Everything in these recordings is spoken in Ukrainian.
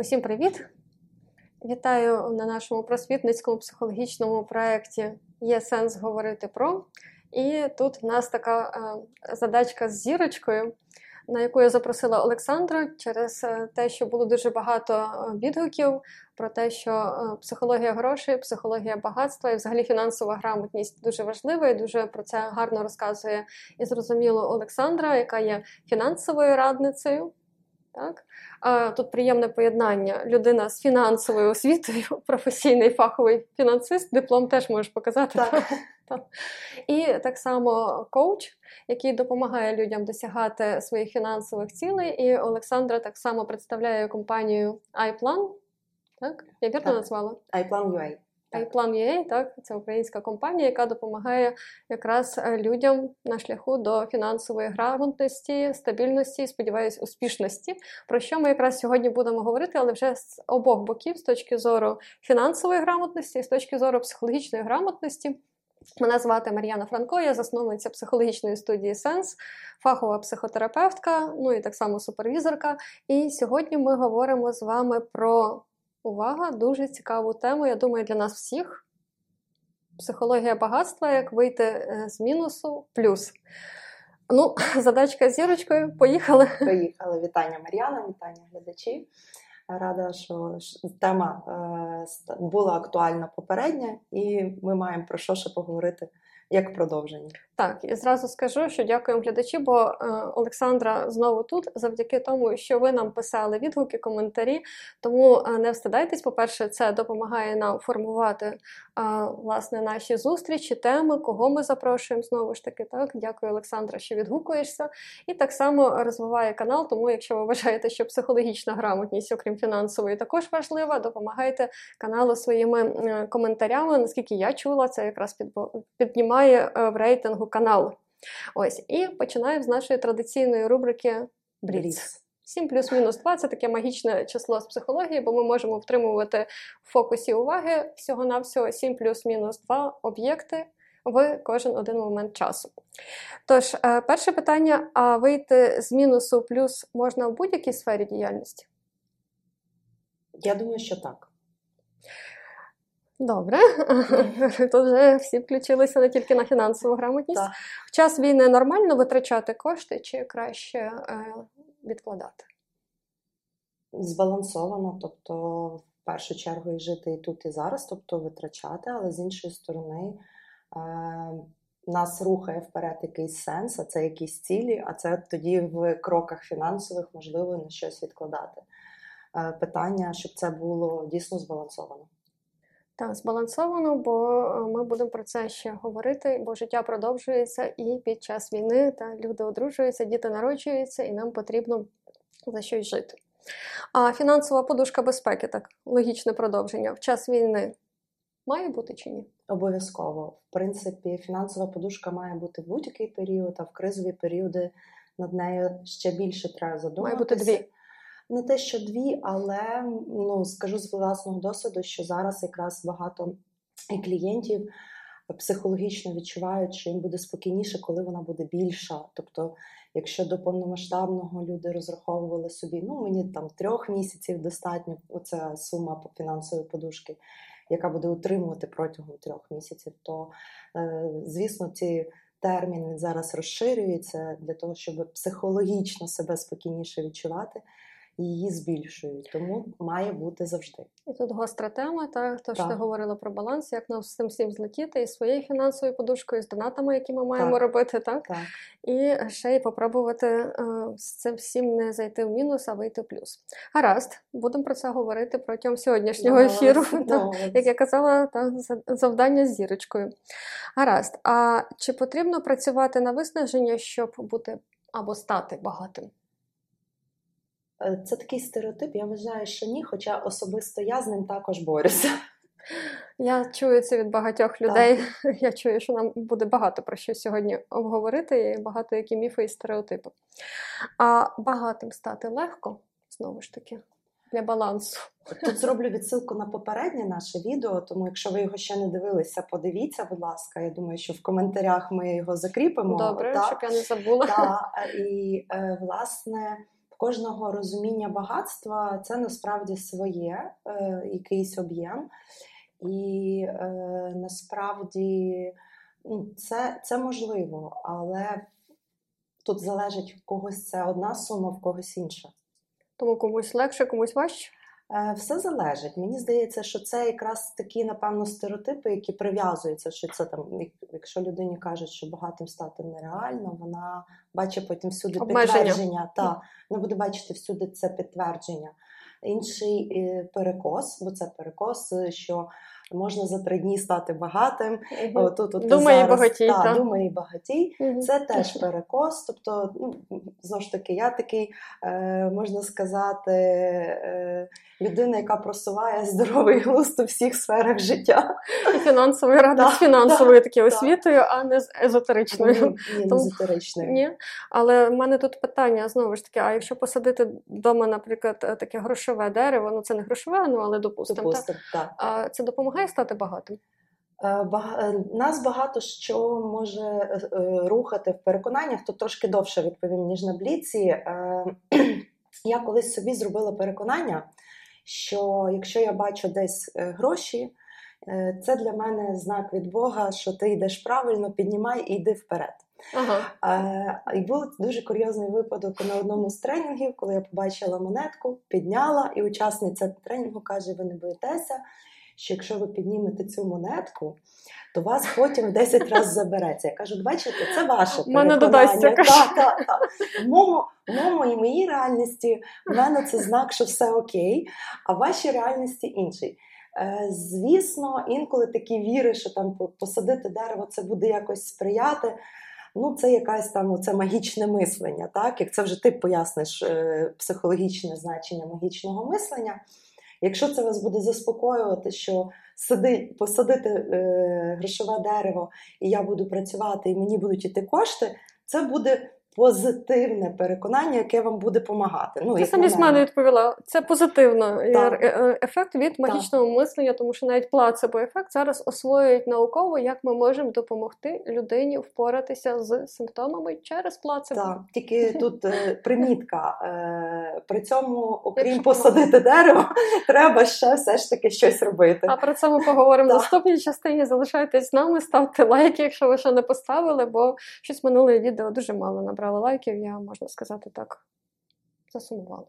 Усім привіт! Вітаю на нашому просвітницькому психологічному проєкті Є сенс говорити про. І тут в нас така е, задачка з зірочкою, на яку я запросила Олександра через е, те, що було дуже багато е, відгуків про те, що психологія грошей, психологія багатства і взагалі фінансова грамотність дуже важлива, і дуже про це гарно розказує і зрозуміло Олександра, яка є фінансовою радницею. Так? Тут приємне поєднання. Людина з фінансовою освітою, професійний фаховий фінансист, диплом теж можеш показати. Так. Так. І так само коуч, який допомагає людям досягати своїх фінансових цілей. І Олександра так само представляє компанію iPlan. Так? Я вірно назвала? iPlan.ua. iPlan.ua, так, це українська компанія, яка допомагає якраз е, людям на шляху до фінансової грамотності, стабільності і сподіваюсь, успішності. Про що ми якраз сьогодні будемо говорити, але вже з обох боків, з точки зору фінансової грамотності і з точки зору психологічної грамотності. Мене звати Мар'яна Франко, я засновниця психологічної студії Сенс, фахова психотерапевтка, ну і так само супервізорка. І сьогодні ми говоримо з вами про увага, дуже цікаву тему, я думаю, для нас всіх. Психологія багатства, як вийти е, з мінусу плюс. Ну, задачка з зірочкою. Поїхали. Поїхали. Вітання Мар'яна, вітання глядачі. Рада, що тема е, була актуальна попередня, і ми маємо про що ще поговорити як продовження. Так, і зразу скажу, що дякуємо глядачі, бо е, Олександра знову тут завдяки тому, що ви нам писали відгуки, коментарі. Тому е, не встидайтесь. По-перше, це допомагає нам формувати е, власне наші зустрічі, теми, кого ми запрошуємо. Знову ж таки, так. Дякую, Олександра, що відгукуєшся. І так само розвиває канал. Тому, якщо ви вважаєте, що психологічна грамотність, окрім фінансової, також важлива, допомагайте каналу своїми е, коментарями. Наскільки я чула, це якраз піднімає е, в рейтингу канал. Ось, І починаємо з нашої традиційної рубрики Бліц. 7 плюс-мінус 2 це таке магічне число з психології, бо ми можемо втримувати в фокусі уваги всього-навсього 7 плюс-мінус 2 об'єкти в кожен один момент часу. Тож, е, перше питання: а вийти з мінусу плюс можна в будь-якій сфері діяльності? Я думаю, що так. Добре, тут вже всі включилися не тільки на фінансову грамотність. Так. В час війни нормально витрачати кошти чи краще е, відкладати? Збалансовано, тобто, в першу чергу, і жити і тут, і зараз, тобто витрачати, але з іншої сторони, е, нас рухає вперед якийсь сенс, а це якісь цілі, а це тоді в кроках фінансових можливо на щось відкладати. Е, питання, щоб це було дійсно збалансовано. Так, збалансовано, бо е, ми будемо про це ще говорити, бо життя продовжується і під час війни та люди одружуються, діти народжуються, і нам потрібно за щось жити. А фінансова подушка безпеки, так, логічне продовження, в час війни має бути чи ні? Обов'язково. В принципі, фінансова подушка має бути в будь-який період, а в кризові періоди над нею ще більше треба задуматися. Має бути дві. Не те, що дві, але ну скажу з власного досвіду, що зараз якраз багато клієнтів психологічно відчувають, що їм буде спокійніше, коли вона буде більша. Тобто, якщо до повномасштабного люди розраховували собі, ну мені там трьох місяців достатньо, оця сума по фінансової подушки, яка буде утримувати протягом трьох місяців, то е, звісно, ці термін він зараз розширюється для того, щоб психологічно себе спокійніше відчувати її збільшують, тому має бути завжди. І тут гостра тема, так то що ти говорила про баланс, як нам з цим всім злетіти і своєю фінансовою подушкою, з донатами, які ми маємо так. робити, так? так і ще й попробувати е, з цим всім не зайти в мінус, а вийти в плюс. Гаразд, будемо про це говорити протягом сьогоднішнього ефіру. Так, як я казала, так, завдання з зірочкою. Гаразд, а чи потрібно працювати на виснаження, щоб бути або стати багатим? Е, це такий стереотип, я вважаю, що ні, хоча особисто я з ним також борюся. Я чую це від багатьох людей. Так. Я чую, що нам буде багато про що сьогодні обговорити, і багато які міфи і стереотипи. А багатим стати легко, знову ж таки, для балансу. Тут зроблю відсилку на попереднє наше відео, тому якщо ви його ще не дивилися, подивіться, будь ласка. Я думаю, що в коментарях ми його закріпимо. Добре, так? щоб я не забула. Так, І, е, власне. Кожного розуміння багатства це насправді своє е, якийсь об'єм. І е, насправді ну, це, це можливо, але тут залежить в когось це одна сума, в когось інша. Тому комусь легше, комусь важче. Е, все залежить. Мені здається, що це якраз такі, напевно, стереотипи, які прив'язуються, що це там, якщо людині кажуть, що багатим стати нереально, вона бачить потім всюди Обмеження. підтвердження. Та, вона буде бачити всюди це підтвердження. Інший е, перекос, бо це перекос, що можна за три дні стати багатим. Угу. Думає зараз, багатій, та, та. думає багатій. Угу. Це теж перекос. Тобто, ну, знову ж таки, я такий, е, можна сказати, е, людина, яка просуває здоровий глузд у всіх сферах життя. І фінансової ради з фінансовою так, такою освітою, а не з езотеричною. Ні, ні, Тому- езотеричною. Ні, але в мене тут питання знову ж таки: а якщо посадити вдома, наприклад, е, таке грошове дерево, ну це не грошове, ну але Допустимо, це допомагає стати багатим? Е, е, Нас багато що може е, рухати в переконаннях, то трошки довше відповім, ніж на бліці. Я колись собі зробила переконання, що якщо я бачу десь гроші, це для мене знак від Бога, що ти йдеш правильно, піднімай і йди вперед. Ага. І був дуже курйозний випадок на одному з тренінгів, коли я побачила монетку, підняла, і учасниця тренінгу каже: ви не боїтеся, що якщо ви піднімете цю монетку, то вас потім в 10 разів забереться. Я кажу, бачите, це ваше мене додасться, так. В моєму, в моєму і моїй реальності в мене це знак, що все окей, а в вашій реальності інший. Е, Звісно, інколи такі віри, що там посадити дерево це буде якось сприяти. Ну, це якась там це магічне мислення, так? Як це вже ти поясниш е, психологічне значення магічного мислення. Якщо це вас буде заспокоювати, що сади, посадити е, грошове дерево, і я буду працювати, і мені будуть іти кошти, це буде позитивне переконання, яке вам буде допомагати. Ну, Ти самі з мене. відповіла. Це позитивно Е, Так. е, ефект від магічного мислення, тому що навіть плацебо-ефект зараз освоюють науково, як ми можемо допомогти людині впоратися з симптомами через плацебо. Так, тільки тут е, примітка. При цьому, окрім Якщо посадити дерево, треба ще все ж таки щось робити. А про це ми поговоримо в наступній частині. Залишайтесь з нами, ставте лайки, якщо ви ще не поставили, бо щось минуле відео дуже мало набрало лайків, я можна сказати так. Засумувала.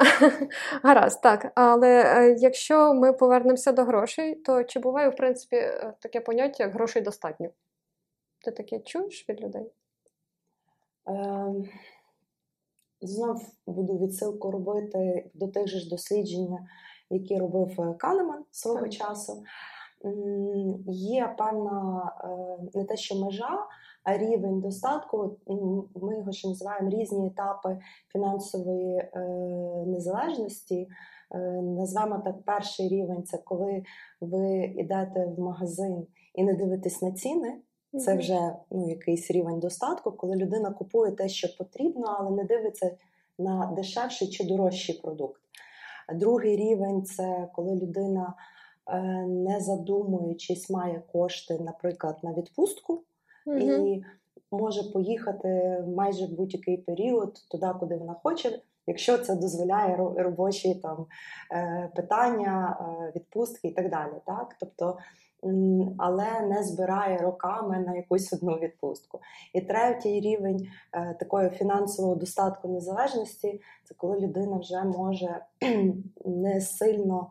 Гаразд, так. Але е, якщо ми повернемося до грошей, то чи буває, в принципі, е, таке поняття як грошей достатньо? Ти таке чуєш від людей? Ем, Знов буду відсилку робити до тих же ж досліджень, які робив е, Канеман свого Так. часу. Є певна е, не те, що межа, рівень достатку. Ми його ще називаємо різні етапи фінансової е, незалежності. Е, Назвемо так, перший рівень це коли ви йдете в магазин і не дивитесь на ціни. Це вже ну, якийсь рівень достатку, коли людина купує те, що потрібно, але не дивиться на дешевший чи дорожчий продукт. Другий рівень це коли людина, е, не задумуючись, має кошти, наприклад, на відпустку І може поїхати майже в будь-який період туди, куди вона хоче, якщо це дозволяє робочі там е, питання, е, відпустки і так далі. Так? Тобто, але не збирає роками на якусь одну відпустку. І третій рівень е, такої фінансового достатку незалежності це коли людина вже може не сильно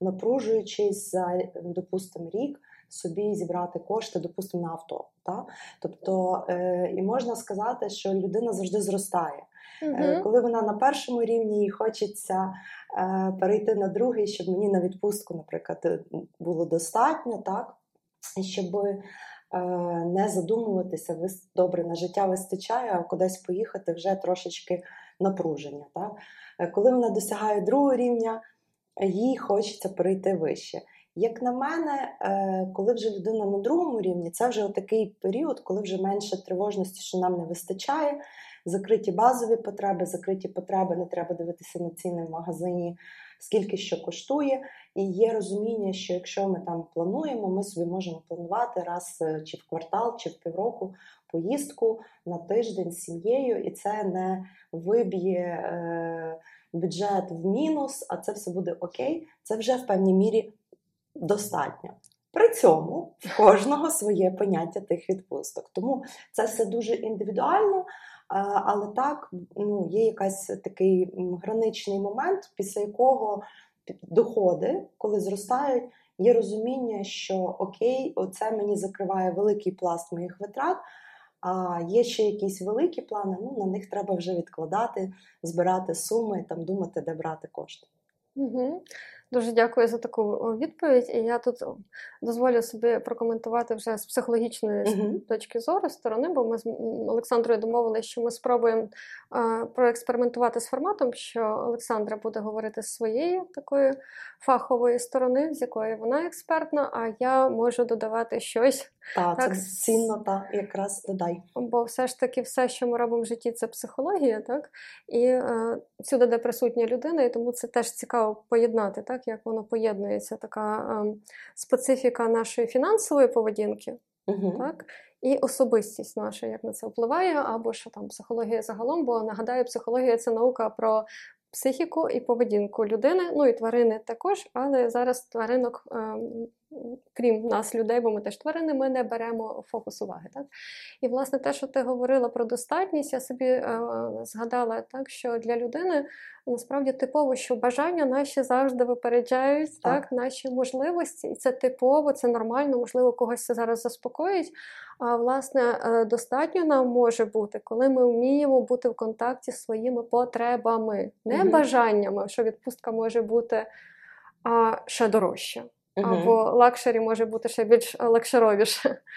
напружуючись за, допустимо, рік. Собі зібрати кошти, допустимо, на авто. Та? Тобто, е, і можна сказати, що людина завжди зростає. Мгм. Коли вона на першому рівні їй хочеться е, перейти на другий, щоб мені на відпустку, наприклад, було достатньо, так? І щоб е, не задумуватися, добре, на життя вистачає, а кудись поїхати вже трошечки напруження. Так? Е, Коли вона досягає другого рівня, їй хочеться перейти вище. Як на мене, е, коли вже людина на другому рівні, це вже такий період, коли вже менше тривожності, що нам не вистачає, закриті базові потреби, закриті потреби, не треба дивитися на ціни в магазині, скільки що коштує, і є розуміння, що якщо ми там плануємо, ми собі можемо планувати раз е, чи в квартал, чи в півроку поїздку на тиждень з сім'єю, і це не виб'є е, бюджет в мінус, а це все буде окей. Це вже в певній мірі достатньо. При цьому в кожного своє поняття тих відпусток. Тому це все дуже індивідуально, але так ну, є якийсь такий граничний момент, після якого доходи, коли зростають, є розуміння, що окей, оце мені закриває великий пласт моїх витрат. А є ще якісь великі плани, ну на них треба вже відкладати, збирати суми, там думати, де брати кошти. Угу. Дуже дякую за таку відповідь. І я тут дозволю собі прокоментувати вже з психологічної uh-huh. точки зору сторони, бо ми з Олександрою домовилися, що ми спробуємо а, проекспериментувати з форматом, що Олександра буде говорити з своєї такої фахової сторони, з якої вона експертна, а я можу додавати щось. Та, так, це цінно, та якраз додай. Бо все ж таки, все, що ми робимо в житті, це психологія, так? І е, всюди, де присутня людина, і тому це теж цікаво поєднати, так, як воно поєднується, така е, специфіка нашої фінансової поведінки. Угу. так? І особистість наша, як на це впливає, або що там психологія загалом, бо нагадаю, психологія це наука про психіку і поведінку людини, ну і тварини також, але зараз тваринок, ем, крім нас, людей, бо ми теж тварини, ми не беремо фокус уваги. Так? І, власне, те, що ти говорила про достатність, я собі е, згадала так, що для людини насправді типово, що бажання наші завжди випереджають так. так, наші можливості, і це типово, це нормально, можливо, когось це зараз заспокоїть. А власне, е, достатньо нам може бути, коли ми вміємо бути в контакті з своїми потребами, не mm бажаннями, що відпустка може бути а, ще дорожча, або luxury може бути ще більш лакшеровіше.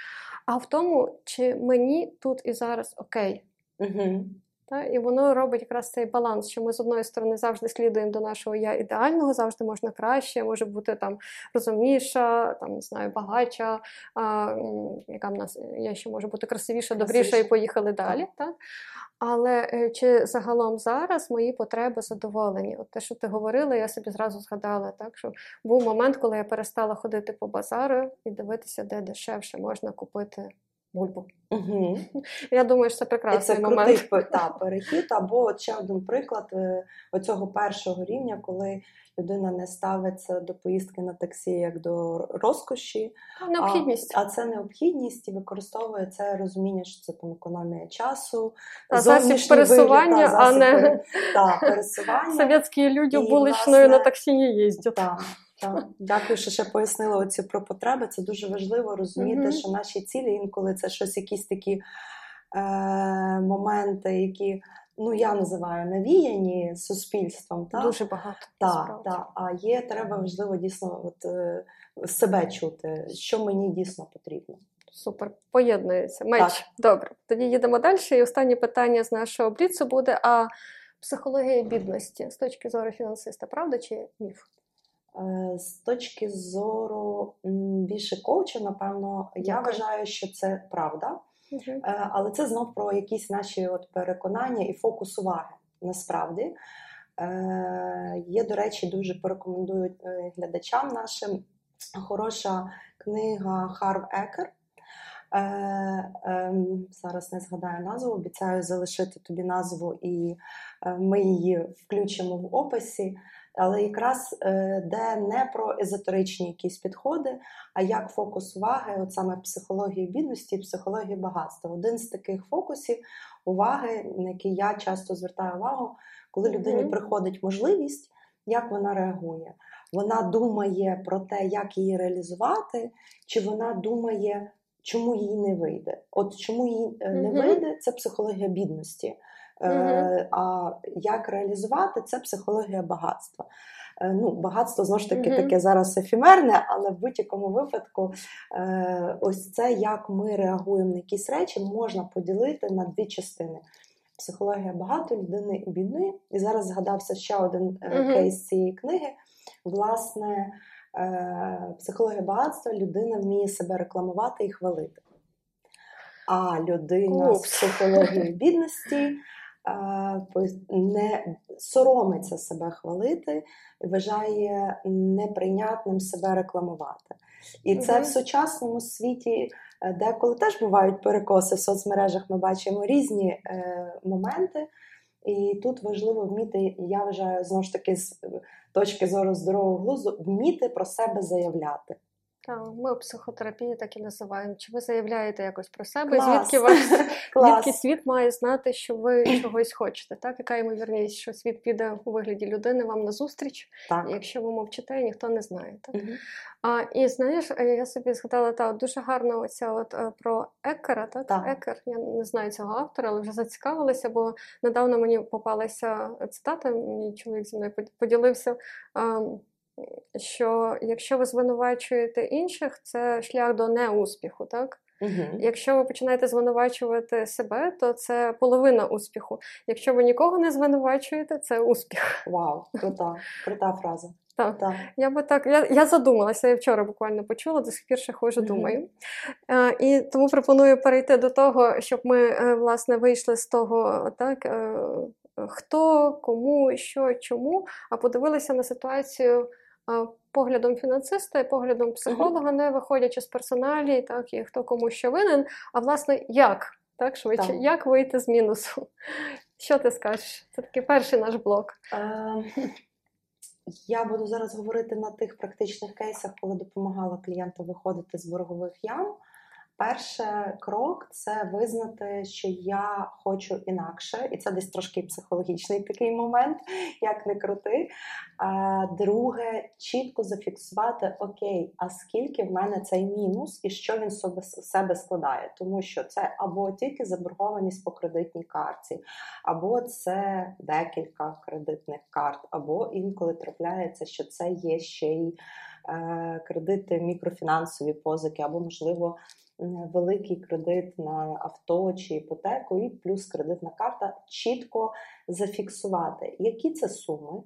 А в тому, чи мені тут і зараз окей. mm та? І воно робить якраз цей баланс, що ми з одної сторони завжди слідуємо до нашого я ідеального, завжди можна краще, може бути там розумніша, там не знаю, багача, а, яка в нас я ще може бути красивіша, добріша, і поїхали далі. Так? Але е, чи загалом зараз мої потреби задоволені? От те, що ти говорила, я собі зразу згадала, так що був момент, коли я перестала ходити по базару і дивитися, де дешевше можна купити бульбу. Угу. Я думаю, що це прекрасний це момент. Крутий та, перехід. Або от ще один приклад е, оцього першого рівня, коли людина не ставиться до поїздки на таксі як до розкоші, необхідність. А, а це необхідність і використовує це розуміння, що це там економія часу, та, засіб пересування, вигляд, та, а не та, пересування. Совєтські люди вуличною на таксі не їздять. Та. Так, дякую, що ще пояснили оці про потреби. Це дуже важливо розуміти, mm-hmm. що наші цілі інколи це щось, якісь такі е, моменти, які ну я називаю навіяні суспільством. Так? Дуже багато. Так, так. А є треба важливо дійсно от, е, себе чути, що мені дійсно потрібно. Супер, поєднується. Меч. Так. Добре. Тоді їдемо далі. І останнє питання з нашого бліцу буде: а психологія бідності з точки зору фінансиста, правда чи міф? Е, з точки зору більше коуча, напевно, я вважаю, що це правда, угу. але це знов про якісь наші от переконання і фокус уваги. Насправді е, є, до речі, дуже порекомендую глядачам нашим хороша книга Харв Екер. Ем, зараз не згадаю назву, обіцяю залишити тобі назву, і ми її включимо в описі але якраз е, де не про езотеричні якісь підходи, а як фокус уваги, от саме психології бідності психології багатства. Один з таких фокусів уваги, на який я часто звертаю увагу, коли людині mm-hmm. приходить можливість, як вона реагує. Вона думає про те, як її реалізувати, чи вона думає, чому їй не вийде. От чому їй е, не mm-hmm. вийде, це психологія бідності. Е, а як реалізувати це психологія багатства. Е, ну, Багатство знову ж таки mm-hmm. таке зараз ефімерне, але в будь-якому випадку е, ось це, як ми реагуємо на якісь речі, можна поділити на дві частини. Психологія багато людини і бідної. І зараз згадався ще один mm-hmm. кейс цієї книги. Власне, психологія багатства людина вміє себе рекламувати і хвалити. А людина Упс. з психологією бідності не соромиться себе хвалити, вважає неприйнятним себе рекламувати. І це в сучасному світі е, деколи теж бувають перекоси в соцмережах. Ми бачимо різні е, моменти. І тут важливо вміти, я вважаю, знову ж таки, з точки зору здорового глузду, вміти про себе заявляти. Так, ми в психотерапії так і називаємо. Чи ви заявляєте якось про себе? Клас. Звідки ваш звідки світ має знати, що ви чогось хочете? Так, яка ймовірність, що світ піде у вигляді людини вам на зустріч? Так. Якщо ви мовчите, ніхто не знає. Так? Угу. А, І знаєш, е, я собі згадала та дуже гарна оця от е, про Екера. Так? так, Екер, я не знаю цього автора, але вже зацікавилася, бо недавно мені попалася цитата. Мій чоловік зі мною поділився що якщо ви звинувачуєте інших, це шлях до неуспіху, так? Угу. Якщо ви починаєте звинувачувати себе, то це половина успіху. Якщо ви нікого не звинувачуєте, це успіх. Вау, крута, крута фраза. Так, так. я би так, я я задумалася, я вчора буквально почула, до сих пір ще хожу, mm-hmm. думаю. Е, І тому пропоную перейти до того, щоб ми е, власне вийшли з того, так, е, хто, кому, що, чому, а подивилися на ситуацію поглядом фінансиста і поглядом психолога, не виходячи з персоналі, так і хто кому що винен, а власне, як так швидше, так. як вийти з мінусу? Що ти скажеш? Це такий перший наш блок. Я буду зараз говорити на тих практичних кейсах, коли допомагала клієнту виходити з боргових ям. Перший крок це визнати, що я хочу інакше, і це десь трошки психологічний такий момент, як не крути. Друге, чітко зафіксувати, окей, а скільки в мене цей мінус і що він собі себе складає, тому що це або тільки заборгованість по кредитній карті, або це декілька кредитних карт, або інколи трапляється, що це є ще й е, кредити мікрофінансові позики, або можливо великий кредит на авто чи іпотеку, і плюс кредитна карта, чітко зафіксувати, які це суми,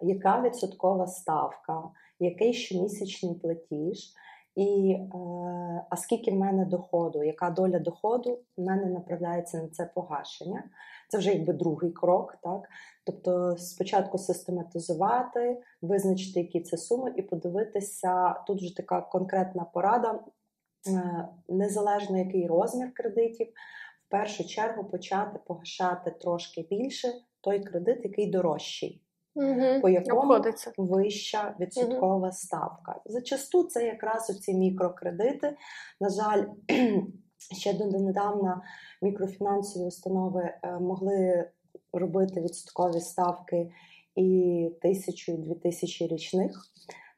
яка відсоткова ставка, який щомісячний платіж. І е, а скільки в мене доходу, яка доля доходу в мене направляється на це погашення? Це вже якби другий крок, так? Тобто, спочатку систематизувати, визначити, які це суми, і подивитися тут вже така конкретна порада, незалежно який розмір кредитів, в першу чергу почати погашати трошки більше той кредит, який дорожчий. Угу, по якому обходиться. вища відсоткова угу. ставка. Зачасту це якраз оці мікрокредити. На жаль, ще донедавна мікрофінансові установи е, могли робити відсоткові ставки і тисячу, і дві тисячі річних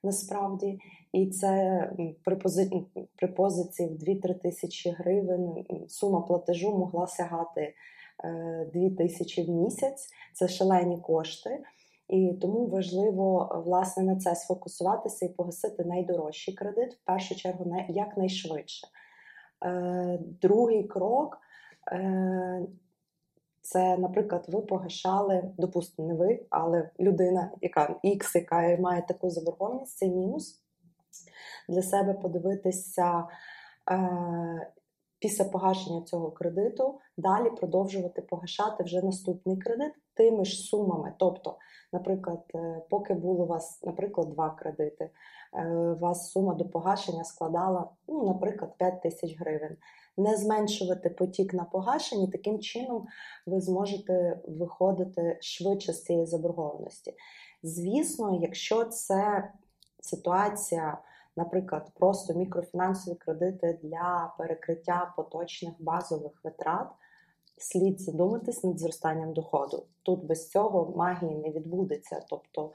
насправді. І це при пози... при позиції в 2-3 тисячі гривень сума платежу могла сягати 2 е, тисячі в місяць. Це шалені кошти. І тому важливо власне на це сфокусуватися і погасити найдорожчий кредит, в першу чергу, якнайшвидше. Е, другий крок е, це, наприклад, ви погашали, допустимо, не ви, але людина, яка X, яка має таку заборгованість, це мінус для себе подивитися е, після погашення цього кредиту, далі продовжувати погашати вже наступний кредит тими ж сумами. Тобто, наприклад, е, поки було у вас, наприклад, два кредити, е, у вас сума до погашення складала, ну, наприклад, 5 тисяч гривень. Не зменшувати потік на погашенні, таким чином ви зможете виходити швидше з цієї заборгованості. Звісно, якщо це ситуація наприклад, просто мікрофінансові кредити для перекриття поточних базових витрат, слід задуматись над зростанням доходу. Тут без цього магії не відбудеться. Тобто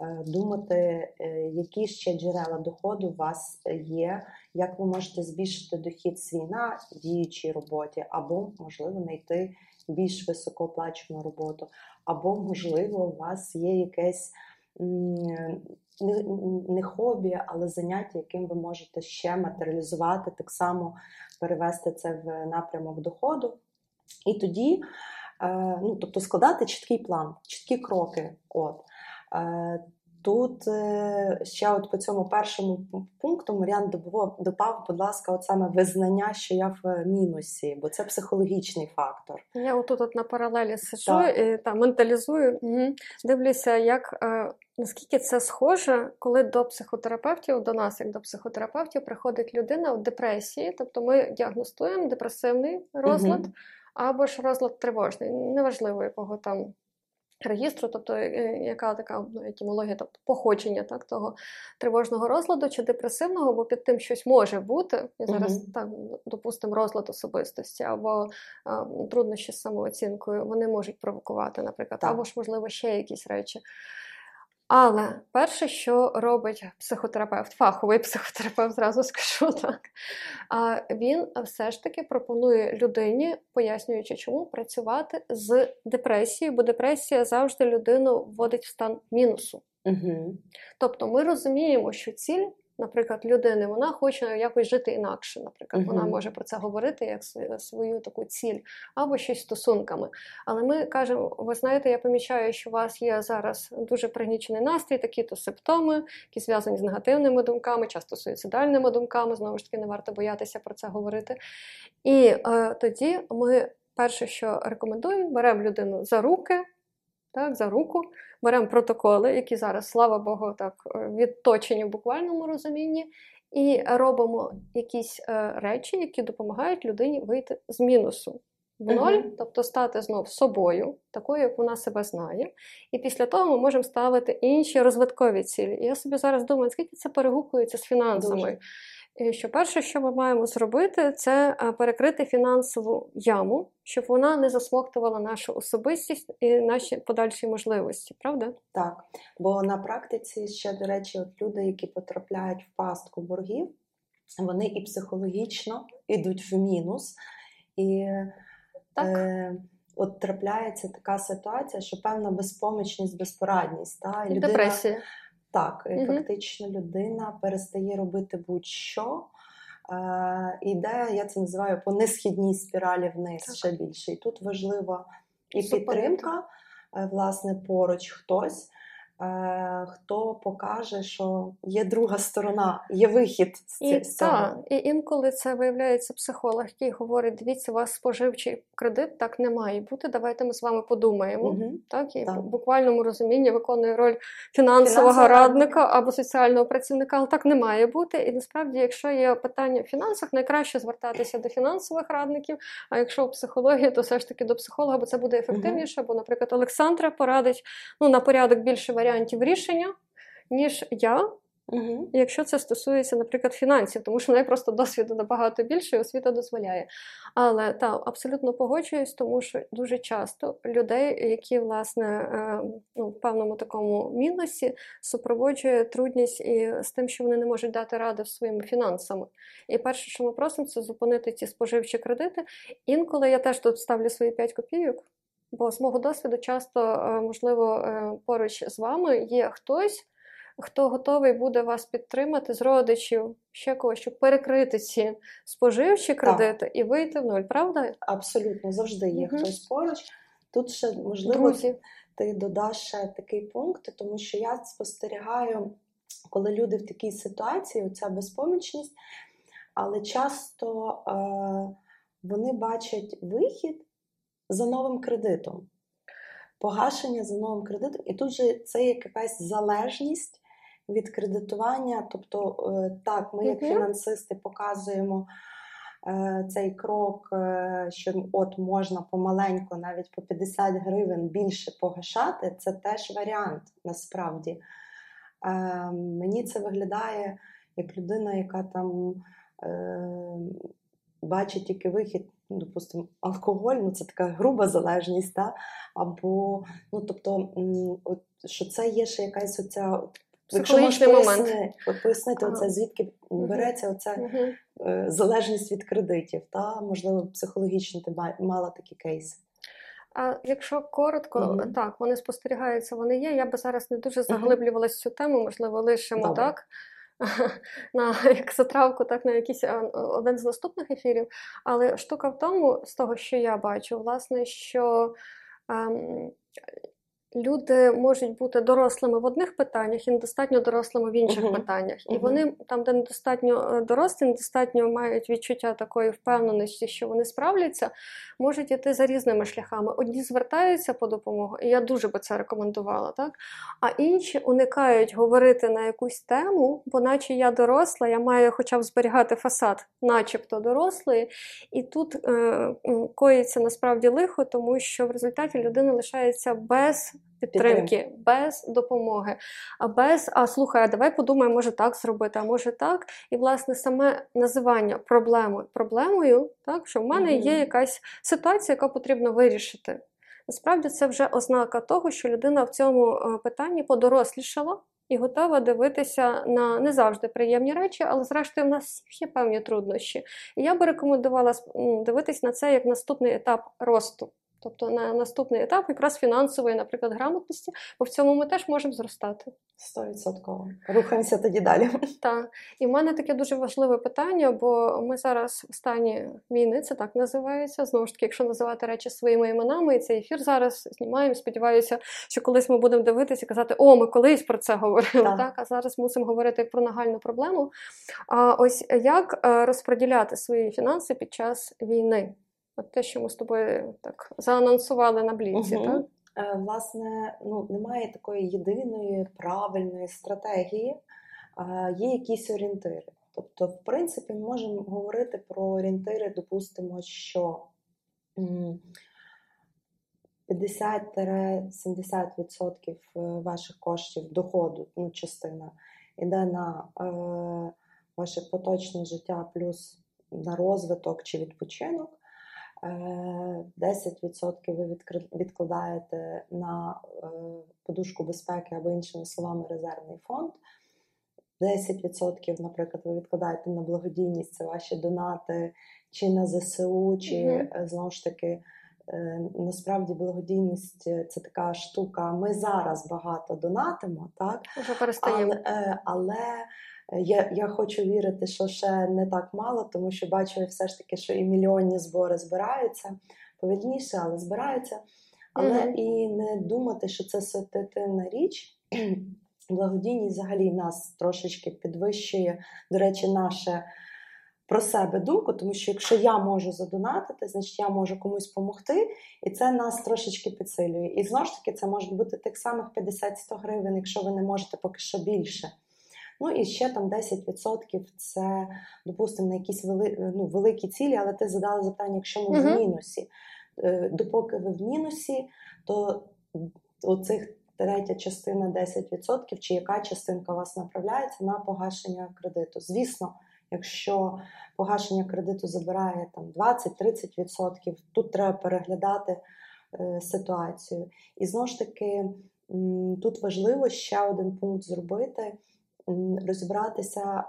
е, думати, е, які ще джерела доходу у вас є, як ви можете збільшити дохід свій на діючій роботі, або, можливо, знайти більш високооплачену роботу, або, можливо, у вас є якесь не, не хобі, але заняття, яким ви можете ще матеріалізувати, так само перевести це в напрямок доходу. І тоді, е, ну, тобто, складати чіткий план, чіткі кроки. От. Тут е, ще от по цьому першому пункту Маріан допав, будь ласка, от саме визнання, що я в мінусі, бо це психологічний фактор. Я отут от на паралелі сиджу так. і та, менталізую, угу. дивлюся, як е, наскільки це схоже, коли до психотерапевтів, до нас, як до психотерапевтів, приходить людина в депресії, тобто ми діагностуємо депресивний розлад угу. або ж розлад тривожний, неважливо якого там регістру, тобто е, е, яка така ну, етімологія, тобто походження так, того тривожного розладу чи депресивного, бо під тим щось може бути, і зараз так, допустимо, розлад особистості або а, труднощі з самооцінкою, вони можуть провокувати, наприклад, так. або ж, можливо, ще якісь речі. Але перше, що робить психотерапевт, фаховий психотерапевт, зразу скажу так, він все ж таки пропонує людині, пояснюючи, чому працювати з депресією, бо депресія завжди людину вводить в стан мінусу. Угу. Тобто ми розуміємо, що ціль наприклад, людини, вона хоче якось жити інакше. Наприклад, вона може про це говорити як свою таку ціль або щось стосунками. Але ми кажемо: ви знаєте, я помічаю, що у вас є зараз дуже пригнічений настрій, такі-то симптоми, які зв'язані з негативними думками, часто суїцидальними думками. Знову ж таки, не варто боятися про це говорити. І е, тоді ми перше, що рекомендуємо, беремо людину за руки так, за руку, беремо протоколи, які зараз, слава Богу, так е, відточені в буквальному розумінні, і робимо якісь е, речі, які допомагають людині вийти з мінусу в ноль, uh-huh. тобто стати знов собою, такою, як вона себе знає. І після того ми можемо ставити інші розвиткові цілі. І я собі зараз думаю, скільки це перегукується з фінансами. Дуже. Що перше, що ми маємо зробити, це е, перекрити фінансову яму, щоб вона не засмоктувала нашу особистість і наші подальші можливості, правда? Так. Бо на практиці ще, до речі, от люди, які потрапляють в пастку боргів, вони і психологічно йдуть в мінус. І так. Е, от трапляється така ситуація, що певна безпомічність, безпорадність. Та, і людина, Депресія. Так, і фактично людина перестає робити будь-що. Е, Іде, я це називаю по несхідній спіралі вниз так. ще більше. І тут важлива і підтримка, е, власне, поруч хтось, хто покаже, що є друга сторона, є вихід з, і, цього. Так, І інколи це виявляється психолог, який говорить: дивіться, у вас споживчий кредит так не має бути. Давайте ми з вами подумаємо. Угу. Так, І так. в буквальному розумінні виконує роль фінансового Фінансова радника або соціального працівника, але так не має бути. І насправді, якщо є питання в фінансах, найкраще звертатися до фінансових радників. А якщо у психології, то все ж таки до психолога, бо це буде ефективніше. Угу. Бо, наприклад, Олександра порадить ну, на порядок більше варіантів варіантів рішення, ніж я. Угу. Якщо це стосується, наприклад, фінансів, тому що в неї просто досвіду набагато більше, і освіта дозволяє. Але так, абсолютно погоджуюсь, тому що дуже часто людей, які власне е, ну, в певному такому мінусі, супроводжує трудність і з тим, що вони не можуть дати ради своїми фінансами. І перше, що ми просимо, це зупинити ці споживчі кредити. Інколи я теж тут ставлю свої 5 копійок. Бо з мого досвіду часто, е, можливо, е, поруч з вами є хтось, хто готовий буде вас підтримати з родичів, ще когось, щоб перекрити ці споживчі кредити так. і вийти в нуль, правда? Абсолютно, завжди є угу. хтось поруч. Тут ще, можливо, Друзі. ти додаш ще такий пункт, тому що я спостерігаю, коли люди в такій ситуації, оця безпомічність, але часто е- вони бачать вихід за новим кредитом. Погашення за новим кредитом. І тут же це якась залежність від кредитування. Тобто, е, так, ми, як фінансисти, показуємо е, цей крок, е, що от можна помаленьку, навіть по 50 гривень більше погашати. Це теж варіант насправді. Мені це виглядає як людина, яка там бачить тільки вихід ну, допустимо, алкоголь, ну це така груба залежність, та? або ну, тобто, от, що це є ще якась оця. Якщо можеш поясни, пояснити, ага. оце, звідки береться оця угу. залежність від кредитів, та можливо психологічно ти мала такі кейси. А якщо коротко, mm так, вони спостерігаються, вони є. Я би зараз не дуже заглиблювалася mm цю тему, можливо, лишимо Добре. так на як затравку, так на якийсь один з наступних ефірів. Але штука в тому, з того, що я бачу, власне, що ем, люди можуть бути дорослими в одних питаннях і недостатньо дорослими в інших Мгм. питаннях. І Мгм. вони там, де недостатньо е, дорослі, недостатньо мають відчуття такої впевненості, що вони справляться, можуть іти за різними шляхами. Одні звертаються по допомогу, і я дуже би це рекомендувала, так? А інші уникають говорити на якусь тему, бо наче я доросла, я маю хоча б зберігати фасад, начебто дорослої. І тут е, коїться насправді лихо, тому що в результаті людина лишається без підтримки, без допомоги, а без а слухай, а давай подумаємо, може так зробити, а може так. І власне саме називання проблеми проблемою, так що в мене Мгм. є якась ситуація, яка потрібно вирішити. Насправді це вже ознака того, що людина в цьому е, питанні подорослішала і готова дивитися на не завжди приємні речі, але зрештою в нас всіх є певні труднощі. І я би рекомендувала м, дивитись на це як наступний етап росту. Тобто на наступний етап якраз фінансової, наприклад, грамотності, бо в цьому ми теж можемо зростати. Стовідсотково. Рухаємося тоді далі. Так. І в мене таке дуже важливе питання, бо ми зараз в стані війни, це так називається. Знову ж таки, якщо називати речі своїми іменами, і цей ефір зараз знімаємо. Сподіваюся, що колись ми будемо дивитися і казати, о, ми колись про це говорили. Так. Так, а зараз мусимо говорити про нагальну проблему. А ось як е, розподіляти свої фінанси під час війни? От те, що ми з тобою так заанонсували на бліці, Мгм. так? Е, Власне, ну немає такої єдиної правильної стратегії, є якісь орієнтири. Тобто, в принципі, ми можемо говорити про орієнтири, допустимо, що 50-70% ваших коштів доходу, ну, частина, йде на е, ваше поточне життя плюс на розвиток чи відпочинок. Е, 10% ви відкладаєте на е, подушку безпеки або іншими словами резервний фонд. 10%, наприклад, ви відкладаєте на благодійність, це ваші донати чи на ЗСУ, чи е, знову ж таки. е, Насправді благодійність е, це така штука. Ми зараз багато донатимо, так Вже перестаємо. але, е, але е, я, я хочу вірити, що ще не так мало, тому що бачу все ж таки, що і мільйонні збори збираються повільніше, але збираються. Але Мгм. і не думати, що це ситуативна річ. Благодійність взагалі нас трошечки підвищує, до речі, наше про себе думку, тому що якщо я можу задонатити, значить я можу комусь допомогти, і це нас трошечки підсилює. І знову ж таки, це може бути тих самих 50-100 гривень, якщо ви не можете поки що більше. Ну і ще там 10% це, допустимо, на якісь вели, ну, великі цілі, але ти задала запитання, якщо ми Мгм. в мінусі. Е, Допоки ви в мінусі, то оцих третя частина 10%, чи яка частинка у вас направляється на погашення кредиту. Звісно, якщо погашення кредиту забирає там 20-30%, тут треба переглядати е, ситуацію. І знову ж таки, тут важливо ще один пункт зробити: розібратися,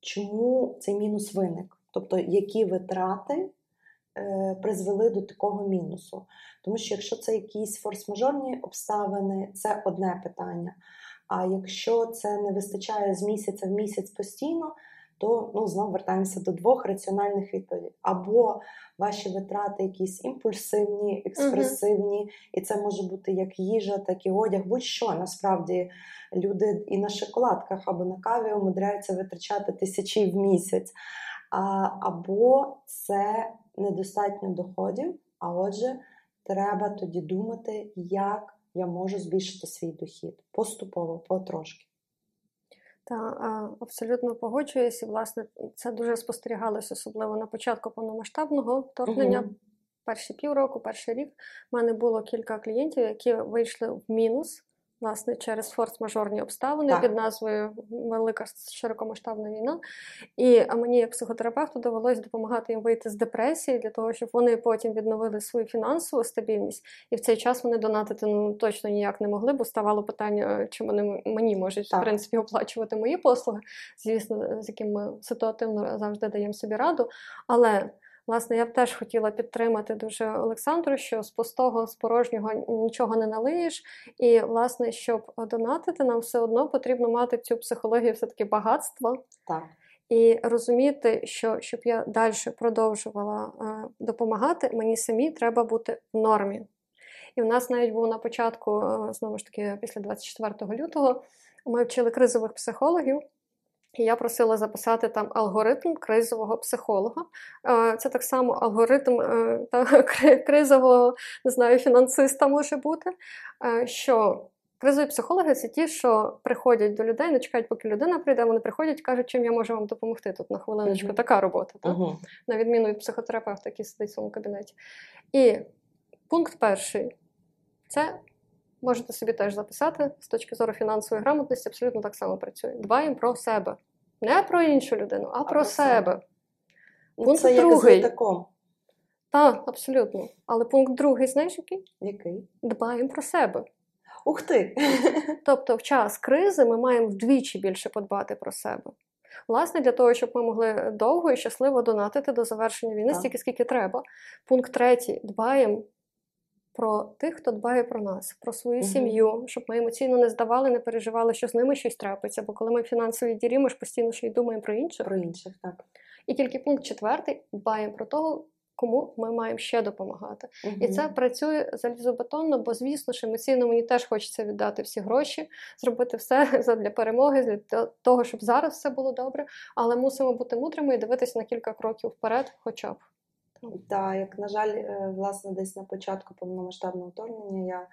чому цей мінус виник, тобто які витрати е, призвели до такого мінусу. Тому що якщо це якісь форс-мажорні обставини, це одне питання. А якщо це не вистачає з місяця в місяць постійно, то ну, знову вертаємося до двох раціональних відповідей. Або ваші витрати якісь імпульсивні, експресивні, і це може бути як їжа, так і одяг, будь-що. Насправді люди і на шоколадках або на каві умудряються витрачати тисячі в місяць. А, або це недостатньо доходів, а отже, треба тоді думати, як я можу збільшити свій дохід поступово, потрошки. Та абсолютно погоджуюсь, і власне це дуже спостерігалося, особливо на початку повномасштабного вторгнення. Угу. Перші півроку, перший рік в мене було кілька клієнтів, які вийшли в мінус. Власне, через форс-мажорні обставини Так. під назвою Велика широкомасштабна війна. І мені, як психотерапевту, довелось допомагати їм вийти з депресії для того, щоб вони потім відновили свою фінансову стабільність. І в цей час вони донатити ну, точно ніяк не могли, бо ставало питання, чи вони мені можуть Так. в принципі оплачувати мої послуги, звісно, з яким ми ситуативно завжди даємо собі раду. Але Власне, я б теж хотіла підтримати дуже Олександру, що з пустого, з порожнього нічого не налиєш. І, власне, щоб донатити, нам все одно потрібно мати цю психологію все-таки багатства Так. і розуміти, що щоб я далі продовжувала е, допомагати, мені самі треба бути в нормі. І в нас навіть був на початку, е, знову ж таки, після 24 лютого, ми вчили кризових психологів. І я просила записати там алгоритм кризового психолога. Е, це так само алгоритм е, та, кризового не знаю, фінансиста може бути. Е, що кризові психологи це ті, що приходять до людей, не чекають, поки людина прийде, вони приходять, кажуть, чим я можу вам допомогти тут на хвилиночку. Uh-huh. Така робота, так? Uh-huh. на відміну від психотерапевта, який сидить в своєму кабінеті. І пункт перший це. Можете собі теж записати з точки зору фінансової грамотності, абсолютно так само працює. Дбаємо про себе. Не про іншу людину, а, а про себе. себе. Пункт Це другий. як Так, абсолютно. Але пункт другий, знаєш який? Який? Дбаємо про себе. Ух ти! Тобто, в час кризи ми маємо вдвічі більше подбати про себе. Власне, для того, щоб ми могли довго і щасливо донатити до завершення війни, так. стільки скільки треба. Пункт третій: дбаємо про тих, хто дбає про нас, про свою угу. сім'ю, щоб ми емоційно не здавали, не переживали, що з ними щось трапиться. Бо коли ми в фінансовій дірі, ми ж постійно ще й думаємо про інших. Про інших, так. І тільки пункт четвертий дбаємо про того. Кому ми маємо ще допомагати, uh і це працює залізобетонно, бо звісно ж емоційно мені теж хочеться віддати всі гроші, зробити все для перемоги, для того, щоб зараз все було добре. Але мусимо бути мудрими і дивитися на кілька кроків вперед, хоча б. Так, як, на жаль, е, власне, десь на початку повномасштабного вторгнення я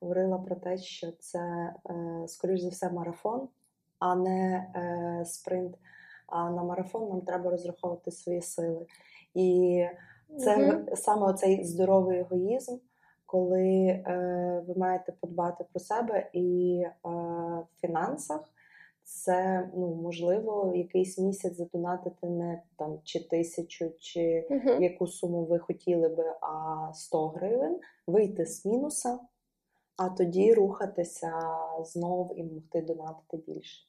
говорила про те, що це, е, скоріш за все, марафон, а не е, спринт. А на марафон нам треба розраховувати свої сили. І це mm-hmm. саме цей здоровий егоїзм, коли ви маєте подбати про себе і в фінансах це ну можливо якийсь місяць задонатити не там чи тисячу, чи uh яку суму ви хотіли би, а 100 гривень, вийти з мінуса, а тоді рухатися знов і могти донатити більше.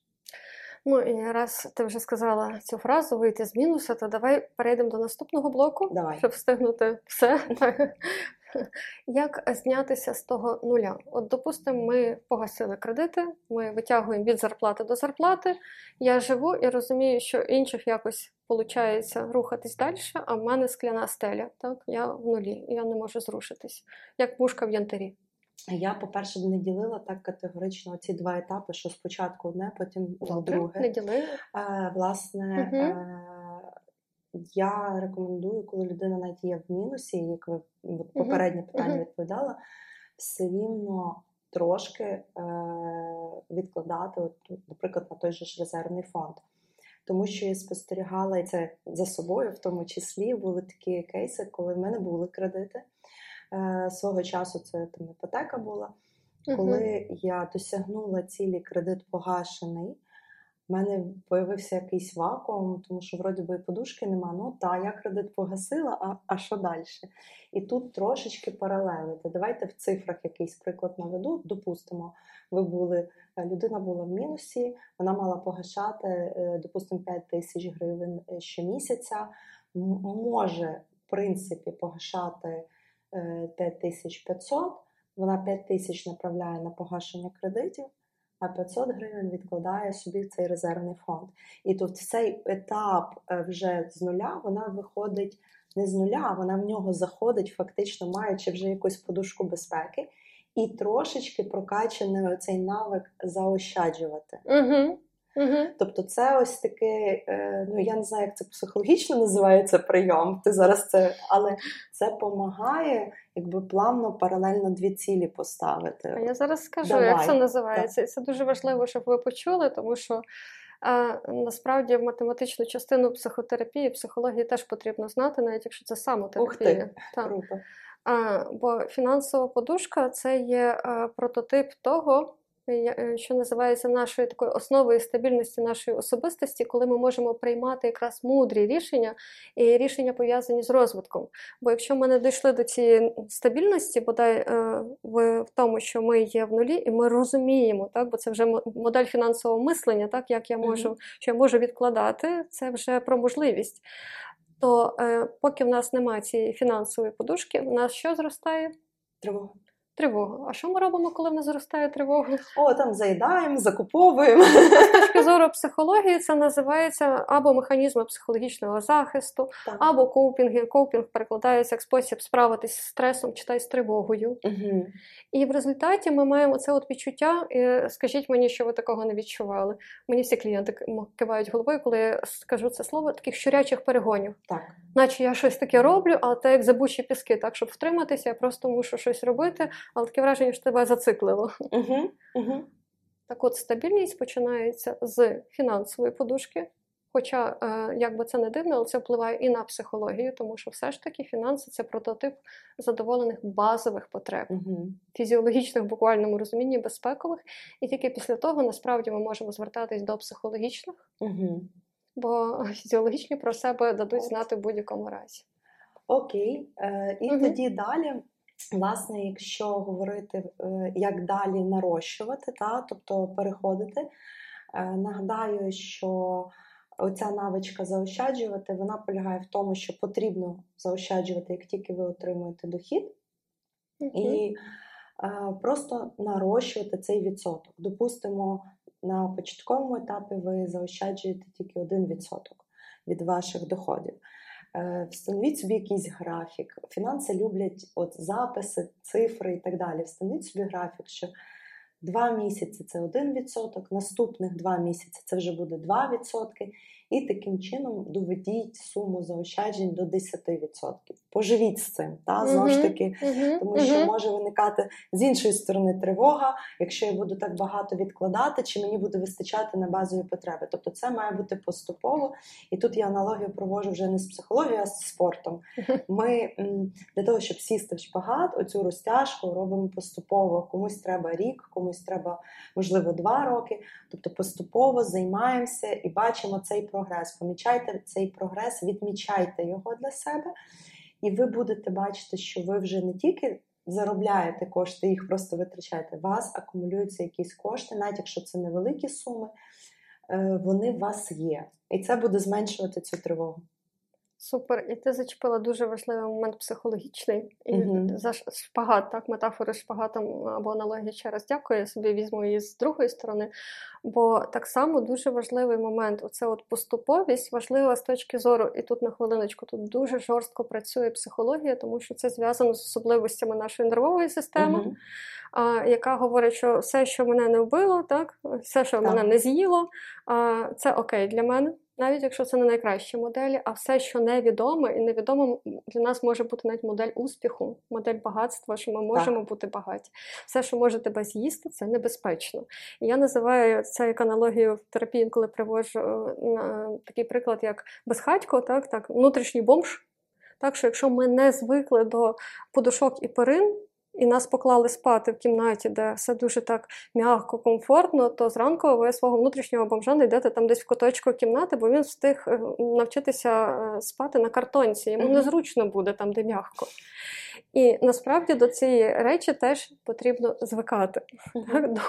Ну і раз ти вже сказала цю фразу вийти з мінуса, то давай перейдемо до наступного блоку, давай. щоб встигнути все. Як знятися з того нуля? От, допустимо, ми погасили кредити, ми витягуємо від зарплати до зарплати. Я живу і розумію, що інших якось виходить рухатись далі, а в мене скляна стеля. Так? Я в нулі, я не можу зрушитись, як пушка в янтарі. Я, по-перше, не ділила так категорично ці два етапи, що спочатку одне, потім Добре, друге. Не ділила. Е, власне, угу. е, я рекомендую, коли людина навіть є в мінусі, як ви попереднє питання відповідала, все рівно трошки е, відкладати, от, наприклад, на той же ж резервний фонд. Тому що я спостерігала і це за собою, в тому числі були такі кейси, коли в мене були кредити. Е, Свого часу це там іпотека була. Коли uh-huh. я досягнула цілі кредит погашений, в мене появився якийсь вакуум, тому що вроді би і подушки нема. Ну та я кредит погасила, а а що далі? І тут трошечки паралелити. Давайте в цифрах якийсь приклад наведу. Допустимо, ви були, е, людина була в мінусі, вона мала погашати, е, допустимо, 5 тисяч гривень е, щомісяця. Може, в принципі, погашати 5500, вона 5 тисяч направляє на погашення кредитів а 500 гривень відкладає собі в цей резервний фонд. І тут цей етап е, вже з нуля вона виходить не з нуля, вона в нього заходить, фактично маючи вже якусь подушку безпеки, і трошечки прокачаний цей навик заощаджувати. Угу. Угу. Тобто, це ось таке, е, ну я не знаю, як це психологічно називається прийом. Ти зараз це, але це допомагає якби плавно паралельно дві цілі поставити. А я зараз скажу, Давай. як це називається. І це дуже важливо, щоб ви почули, тому що. А насправді в математичну частину психотерапії, психології теж потрібно знати, навіть якщо це самотерапія. Так. Круто. А, Бо фінансова подушка це є а, прототип того, що називається нашою такою основою стабільності нашої особистості, коли ми можемо приймати якраз мудрі рішення і рішення пов'язані з розвитком. Бо якщо ми не дійшли до цієї стабільності, бодай е, в тому, що ми є в нулі, і ми розуміємо, так, бо це вже модель фінансового мислення, так як я можу, що я можу відкладати, це вже про можливість. То е, поки в нас немає цієї фінансової подушки, в нас що зростає? Тривога. Тривога. А що ми робимо, коли в нас зростає тривога? О, там заїдаємо, закуповуємо. З точки зору психології, це називається або механізми психологічного захисту, Так. або коупінг. Коупінг перекладається як спосіб справитися з стресом, читай з тривогою. Угу. І в результаті ми маємо це от відчуття. Скажіть мені, що ви такого не відчували. Мені всі клієнти кивають головою, коли я скажу це слово, таких щурячих перегонів. Так. Наче я щось таке роблю, але це як забучі піски. Так, щоб втриматися, я просто мушу щось робити, але таке враження, що тебе зациклило. Угу. Угу. Так от стабільність починається з фінансової подушки. Хоча, е, як би це не дивно, але це впливає і на психологію, тому що все ж таки фінанси це прототип задоволених базових потреб, Угу. фізіологічних в буквальному розумінні, безпекових. І тільки після того насправді ми можемо звертатись до психологічних, Угу. бо фізіологічні про себе дадуть знати в будь-якому разі. Окей. Е, і Мгм. тоді далі, власне, якщо говорити, е, як далі нарощувати, та, тобто переходити, е, нагадаю, що оця навичка заощаджувати, вона полягає в тому, що потрібно заощаджувати, як тільки ви отримуєте дохід, і е, просто нарощувати цей відсоток. Допустимо, на початковому етапі ви заощаджуєте тільки 1% від ваших доходів. Е, Встановіть собі якийсь графік. Фінанси люблять от записи, цифри і так далі. Встановіть собі графік, що два місяці це 1%, наступних два місяці це вже буде 2%. І таким чином доведіть суму заощаджень до 10%. Поживіть з цим. Та? Знову ж таки, тому що може виникати з іншої сторони тривога, якщо я буду так багато відкладати, чи мені буде вистачати на базові потреби. Тобто це має бути поступово. І тут я аналогію провожу вже не з психологією, а з спортом. Ми для того, щоб сісти в шпагат, оцю розтяжку робимо поступово. Комусь треба рік, комусь треба, можливо, два роки. Тобто поступово займаємося і бачимо цей прогрес. Помічайте цей прогрес, відмічайте його для себе. І ви будете бачити, що ви вже не тільки заробляєте кошти, їх просто витрачаєте. У вас акумулюються якісь кошти, навіть якщо це невеликі суми, е, вони у вас є. І це буде зменшувати цю тривогу. Супер, і ти зачепила дуже важливий момент психологічний. І Мгм. за шпагат, так, метафори шпагатом або аналогії ще раз дякую. Я собі візьму її з другої сторони. Бо так само дуже важливий момент. Оце от поступовість важлива з точки зору, і тут на хвилиночку тут дуже жорстко працює психологія, тому що це зв'язано з особливостями нашої нервової системи. Мгм. а, яка говорить, що все, що мене не вбило, так, все, що Так. мене не з'їло, а, це окей для мене, навіть якщо це не найкращі моделі, а все, що невідоме, і невідомо для нас може бути навіть модель успіху, модель багатства, що ми можемо бути багаті. Все, що може тебе з'їсти, це небезпечно. І я називаю це як аналогію в терапії, коли приводжу е, на такий приклад, як безхатько, так, так, внутрішній бомж. Так що, якщо ми не звикли до подушок і перин, і нас поклали спати в кімнаті, де все дуже так м'яко, комфортно, то зранку ви свого внутрішнього бомжа знайдете там десь в куточку кімнати, бо він встиг е, навчитися е, спати на картонці. Йому незручно буде там, де м'яко. І насправді до цієї речі теж потрібно звикати. Так? До,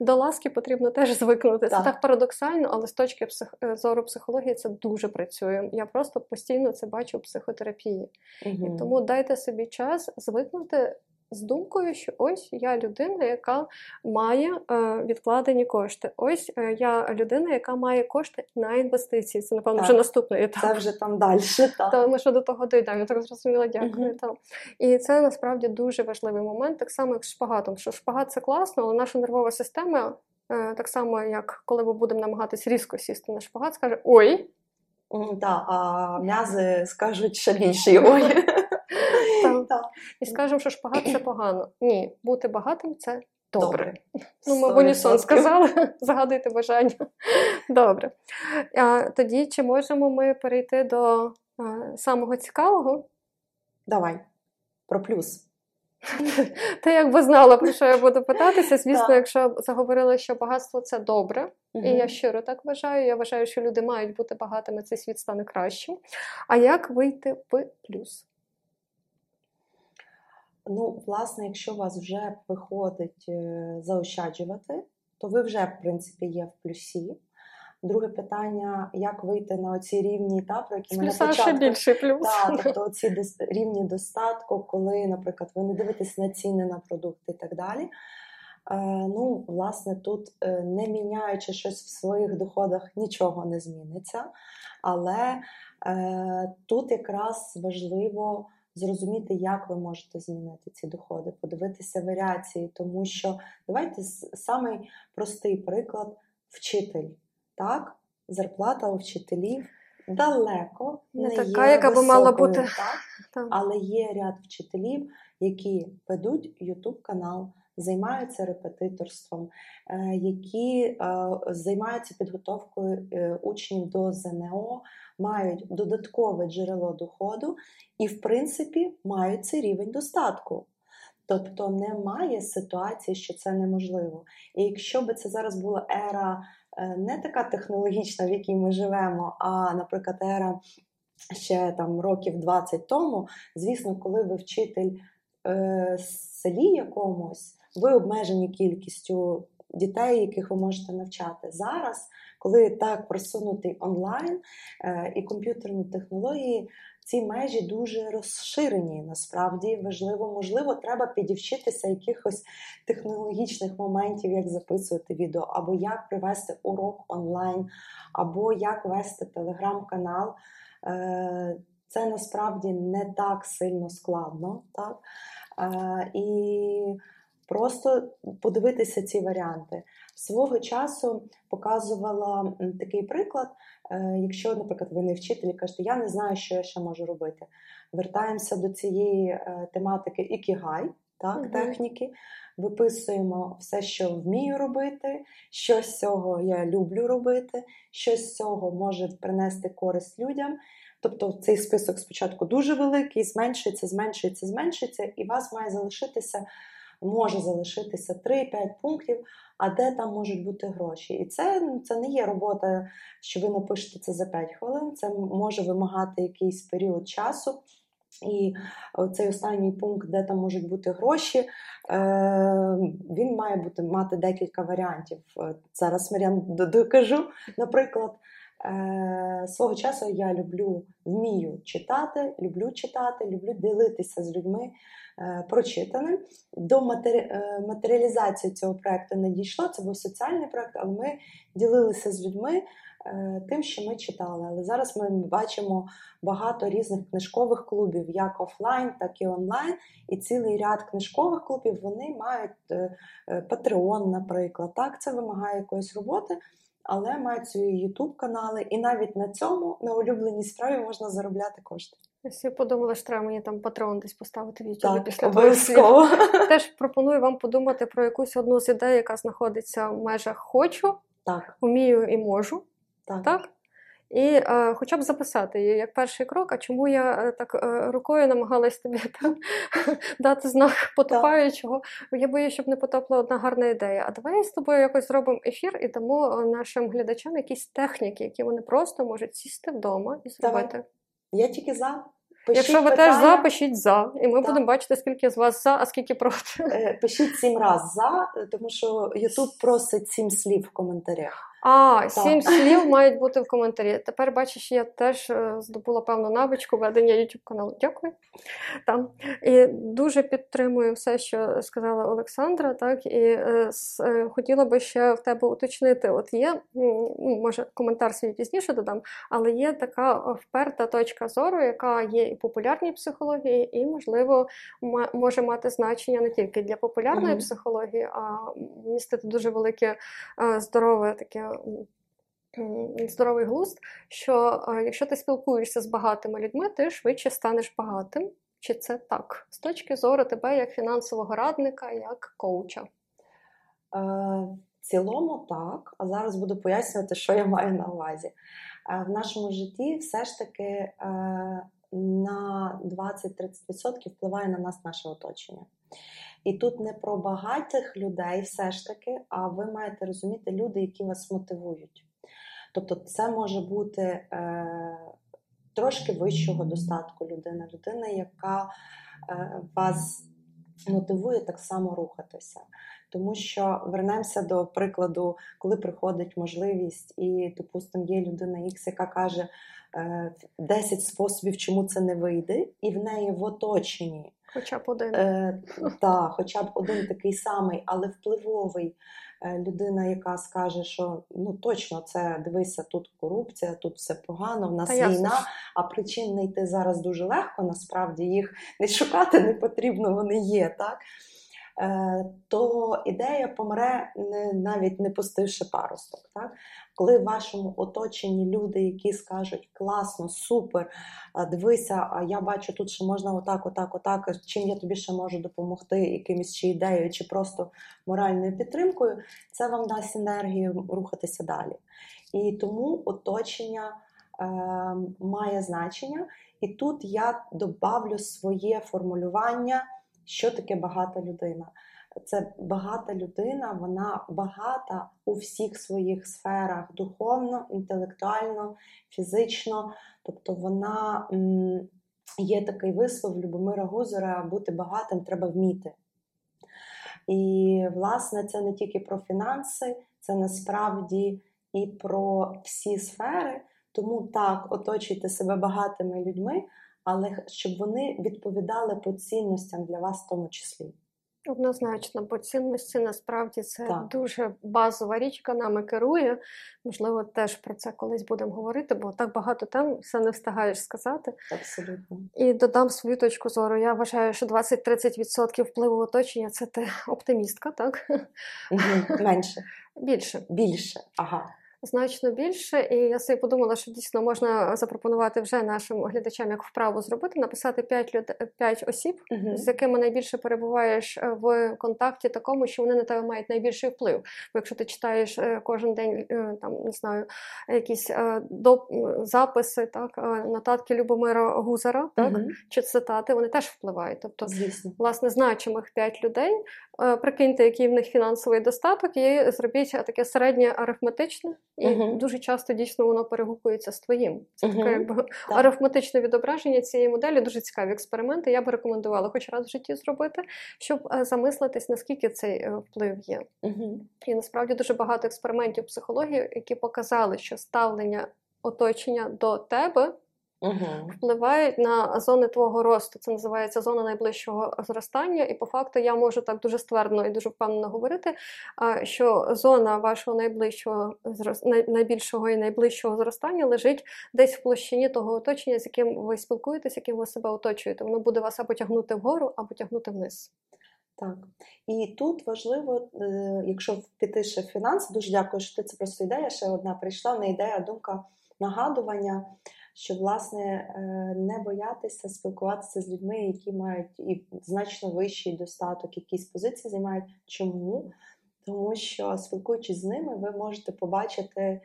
до ласки потрібно теж звикнути. Це Так. так парадоксально, але з точки псих, е, зору психології це дуже працює. Я просто постійно це бачу в психотерапії. Мгм. І тому дайте собі час звикнути з думкою, що ось я людина, яка має е, відкладені кошти. Ось е, я людина, яка має кошти на інвестиції. Це, напевно, вже Так. наступний етап. Це вже там далі. Так. Та ми ще до того дійдемо, я так зрозуміла, дякую. Мгм. Та. І це насправді дуже важливий момент, так само, як з шпагатом. Що шпагат це класно, але наша нервова система, е, так само, як коли ми будемо намагатись різко сісти на шпагат, скаже: Ой, М, та, а м'язи скажуть ще більше ой. Так. Так. і скажемо, що шпагат це погано. Ні, бути багатим це добре. Добре. Ну, ми в унісон сказали, загадуйте бажання. Добре. А, тоді чи можемо ми перейти до а, самого цікавого? Давай. Про плюс. Ти якби знала, про що я буду питатися. Звісно, якщо заговорили, що багатство це добре, і я щиро так вважаю. Я вважаю, що люди мають бути багатими, цей світ стане кращим. А як вийти в плюс? Ну, власне, якщо у вас вже виходить е, заощаджувати, то ви вже, в принципі, є в плюсі. Друге питання: як вийти на оці рівні та, про які ми на плюса ще початку більший плюс. Так, тобто дос- рівні достатку, коли, наприклад, ви не дивитесь на ціни на продукти і так далі. Е, ну, власне, тут е, не міняючи щось в своїх доходах, нічого не зміниться. Але тут якраз важливо зрозуміти, як ви можете змінити ці доходи, подивитися варіації, тому що давайте самий простий приклад вчитель. Так, зарплата у вчителів далеко Не не, така, є яка би мала бути. Так? Так. Але є ряд вчителів, які ведуть YouTube канал, займаються репетиторством, е, які е, займаються підготовкою е, учнів до ЗНО, мають додаткове джерело доходу і, в принципі, мають цей рівень достатку. Тобто немає ситуації, що це неможливо. І якщо би це зараз була ера е, не така технологічна, в якій ми живемо, а, наприклад, ера ще там років 20 тому, звісно, коли ви вчитель е, селі якомусь, ви обмежені кількістю дітей, яких ви можете навчати. Зараз, коли так просунутий онлайн е, і комп'ютерні технології, ці межі дуже розширені. Насправді важливо, можливо, треба підівчитися якихось технологічних моментів, як записувати відео, або як привести урок онлайн, або як вести телеграм-канал. Е, Це насправді не так сильно складно, так? Е, І просто подивитися ці варіанти. Свого часу показувала такий приклад. Е, Якщо, наприклад, ви не вчитель і кажете, я не знаю, що я ще можу робити. Вертаємося до цієї е, тематики ікігай, так, Мгм. техніки. Виписуємо все, що вмію робити, що з цього я люблю робити, що з цього може принести користь людям. Тобто цей список спочатку дуже великий, зменшується, зменшується, зменшується, і у вас має залишитися, може залишитися 3-5 пунктів, а де там можуть бути гроші. І це, ну, це не є робота, що ви напишете це за 5 хвилин, це може вимагати якийсь період часу. І цей останній пункт, де там можуть бути гроші, е, він має бути мати декілька варіантів. Е, Зараз Мар'ян докажу. Наприклад, е, свого часу я люблю, вмію читати, люблю читати, люблю ділитися з людьми е, прочитаним. До е, матеріалізації цього проекту не дійшло. Це був соціальний проект, але ми ділилися з людьми е, тим, що ми читали. Але зараз ми бачимо багато різних книжкових клубів, як офлайн, так і онлайн. І цілий ряд книжкових клубів вони мають Patreon, наприклад. Так, це вимагає якоїсь роботи, але мають свої YouTube канали, і навіть на цьому, на улюбленій справі, можна заробляти кошти. Я подумала, що треба мені там патрон десь поставити в YouTube після обов'язково. Теж пропоную вам подумати про якусь одну з ідей, яка знаходиться в межах хочу, Так, вмію і можу. так. Так? І е, хоча б записати її як перший крок, а чому я е, так е, рукою намагалась тобі там дати знак потопаючого. Я боюсь, щоб не потопла одна гарна ідея. А давай з тобою якось зробимо ефір і дамо е, нашим глядачам якісь техніки, які вони просто можуть сісти вдома і Давай. зробити. Я тільки за. Пишіть Якщо ви питання, теж за, пишіть за, і ми Так. будемо бачити, скільки з вас за, а скільки проти. е, пишіть сім раз за, тому що Ютуб просить сім слів в коментарях. А, сім слів мають бути в коментарі. Тепер бачиш, я теж е, здобула певну навичку ведення YouTube каналу. Дякую. Там. І дуже підтримую все, що сказала Олександра. Так, і е, с- е, хотіла би ще в тебе уточнити: от є, ну, може, коментар свій пізніше додам, але є така вперта точка зору, яка є і в популярній психології, і, можливо, може мати значення не тільки для популярної Мгм. психології, а містити дуже велике е, здорове таке. М, Здоровий глузд, що е, якщо ти спілкуєшся з багатими людьми, ти швидше станеш багатим. Чи це так? З точки зору тебе як фінансового радника, як коуча? Е, В цілому так, а зараз буду пояснювати, що я маю на увазі. Е, В нашому житті все ж таки е, на 20-30% впливає на нас наше оточення. І тут не про багатих людей, все ж таки, а ви маєте розуміти люди, які вас мотивують. Тобто, це може бути е, трошки вищого достатку людина, людина, яка е, вас мотивує так само рухатися. Тому що вернемося до прикладу, коли приходить можливість, і, допустимо, є людина X, яка каже 10 способів, чому це не вийде, і в неї в оточенні. Хоча б один. Е, та, хоча б один такий самий, але впливовий Е, людина, яка скаже, що ну точно це дивися, тут корупція, тут все погано, в нас Та війна, а причин знайти зараз дуже легко, насправді їх не шукати не потрібно, вони є, так? Е, то ідея помре не, навіть не пустивши паросток. Так? Коли в вашому оточенні люди, які скажуть класно, супер, дивися, а я бачу тут, що можна отак, отак, отак, чим я тобі ще можу допомогти, якимось чи ідеєю, чи просто моральною підтримкою, це вам дасть енергію рухатися далі. І тому оточення е, має значення. І тут я добавлю своє формулювання що таке багата людина? Це багата людина, вона багата у всіх своїх сферах духовно, інтелектуально, фізично. Тобто вона є такий вислов Любомира Гузера, бути багатим треба вміти. І, власне, це не тільки про фінанси, це насправді і про всі сфери. Тому так, оточуйте себе багатими людьми, але щоб вони відповідали по цінностям для вас в тому числі. Однозначно, бо цінності насправді це так. дуже базова річ, яка нами керує. Можливо, теж про це колись будемо говорити, бо так багато тем все не встигаєш сказати. Абсолютно. І додам свою точку зору. Я вважаю, що 20-30% впливу оточення це ти оптимістка, так? Менше. Більше. Більше. Ага значно більше. І я собі подумала, що дійсно можна запропонувати вже нашим глядачам, як вправу зробити, написати 5 люд... 5 осіб, uh з якими найбільше перебуваєш е, в контакті, такому, що вони на тебе мають найбільший вплив. Бо якщо ти читаєш е, кожен день е, там не знаю, якісь доп... записи, так нотатки Любомира Гузара, так uh чи цитати, вони теж впливають. Тобто, Звісно. власне, значимих 5 людей. Прикиньте, який в них фінансовий достаток, і зробіть таке середнє арифметичне і uh-huh. дуже часто дійсно воно перегукується з твоїм. Це uh-huh. таке якби арифметичне відображення цієї моделі. Дуже цікаві експерименти. Я би рекомендувала хоч раз в житті зробити, щоб е, замислитись, наскільки цей е, вплив є. Uh-huh. І насправді дуже багато експериментів психології, які показали, що ставлення оточення до тебе угу. впливають на зони твого росту. Це називається зона найближчого зростання. І по факту я можу так дуже ствердно і дуже впевнено говорити, що зона вашого найближчого найбільшого і найближчого зростання лежить десь в площині того оточення, з яким ви спілкуєтесь, яким ви себе оточуєте. Воно буде вас або тягнути вгору, або тягнути вниз. Так, і тут важливо, е, якщо піти ще в фінанси, дуже дякую, що ти це просто ідея. Ще одна прийшла не ідея, а думка нагадування що власне е, не боятися спілкуватися з людьми, які мають і значно вищий достаток, якісь позиції займають. Чому? Тому що спілкуючись з ними, ви можете побачити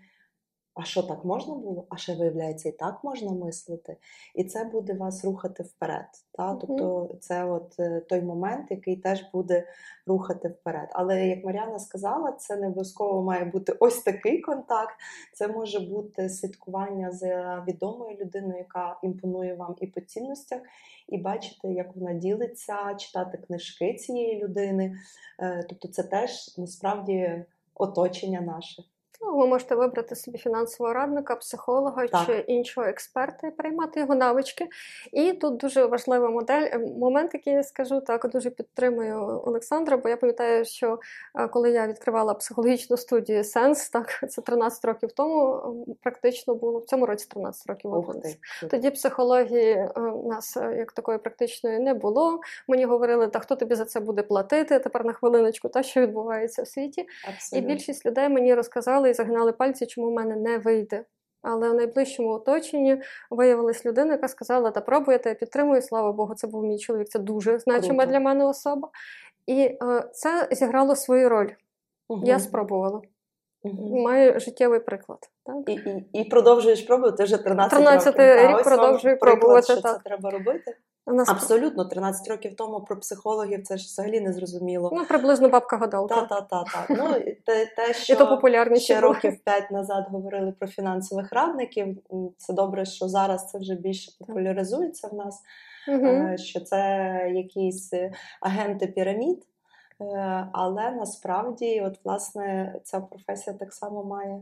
а що так можна було? А ще виявляється, і так можна мислити, і це буде вас рухати вперед. Та? Тобто це от е, той момент, який теж буде рухати вперед. Але як Мар'яна сказала, це не обов'язково має бути ось такий контакт. Це може бути слідкування за відомою людиною, яка імпонує вам і по цінностях, і бачити, як вона ділиться, читати книжки цієї людини. Е, тобто, це теж насправді оточення наше. Ну, ви можете вибрати собі фінансового радника, психолога так. чи іншого експерта і приймати його навички. І тут дуже важлива модель, е, момент, який я скажу, так дуже підтримую Олександра, бо я пам'ятаю, що е, коли я відкривала психологічну студію Сенс, так це 13 років тому, практично було в цьому році 13 років. Тоді психології е, у нас як такої практичної не було. Мені говорили, та хто тобі за це буде платити тепер на хвилиночку, та що відбувається в світі. Абсолютно. І більшість людей мені розказали і загинали пальці, чому в мене не вийде. Але в найближчому оточенні виявилась людина, яка сказала: Та пробуйте, я підтримую, слава Богу, це був мій чоловік, це дуже значима для мене особа. І е, це зіграло свою роль. Угу. Я спробувала. Угу. Маю життєвий приклад. Так? І і, і продовжуєш пробувати вже 13 13 років. рік продовжую пробувати. Що так. це треба робити? Нас... Абсолютно, 13 років тому про психологів це ж взагалі не зрозуміло. Ну, приблизно бабка гадалка. Так, так, так. Та. Ну, те, те, що І то популярніше ще років 5 назад говорили про фінансових радників. Це добре, що зараз це вже більше популяризується в нас, угу. що це якісь агенти пірамід. Е, але насправді, от власне, ця професія так само має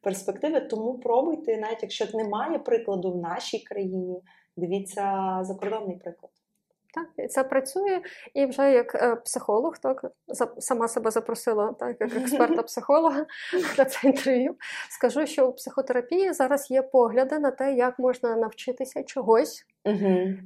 перспективи. Тому пробуйте, навіть якщо немає прикладу в нашій країні, дивіться закордонний приклад. Так, це працює, і вже як е, психолог, так сама себе запросила, так як експерта-психолога на це інтерв'ю. Скажу, що у психотерапії зараз є погляди на те, як можна навчитися чогось,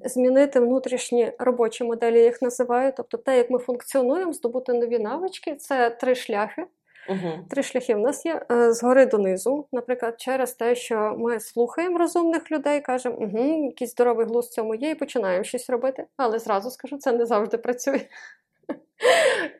змінити внутрішні робочі моделі, я їх називаю. Тобто, те, як ми функціонуємо, здобути нові навички, це три шляхи. Угу. Три шляхи в нас є е, згори донизу. Наприклад, через те, що ми слухаємо розумних людей, кажемо, угу, якийсь здоровий глузд в цьому є, і починаємо щось робити. Але зразу скажу, це не завжди працює.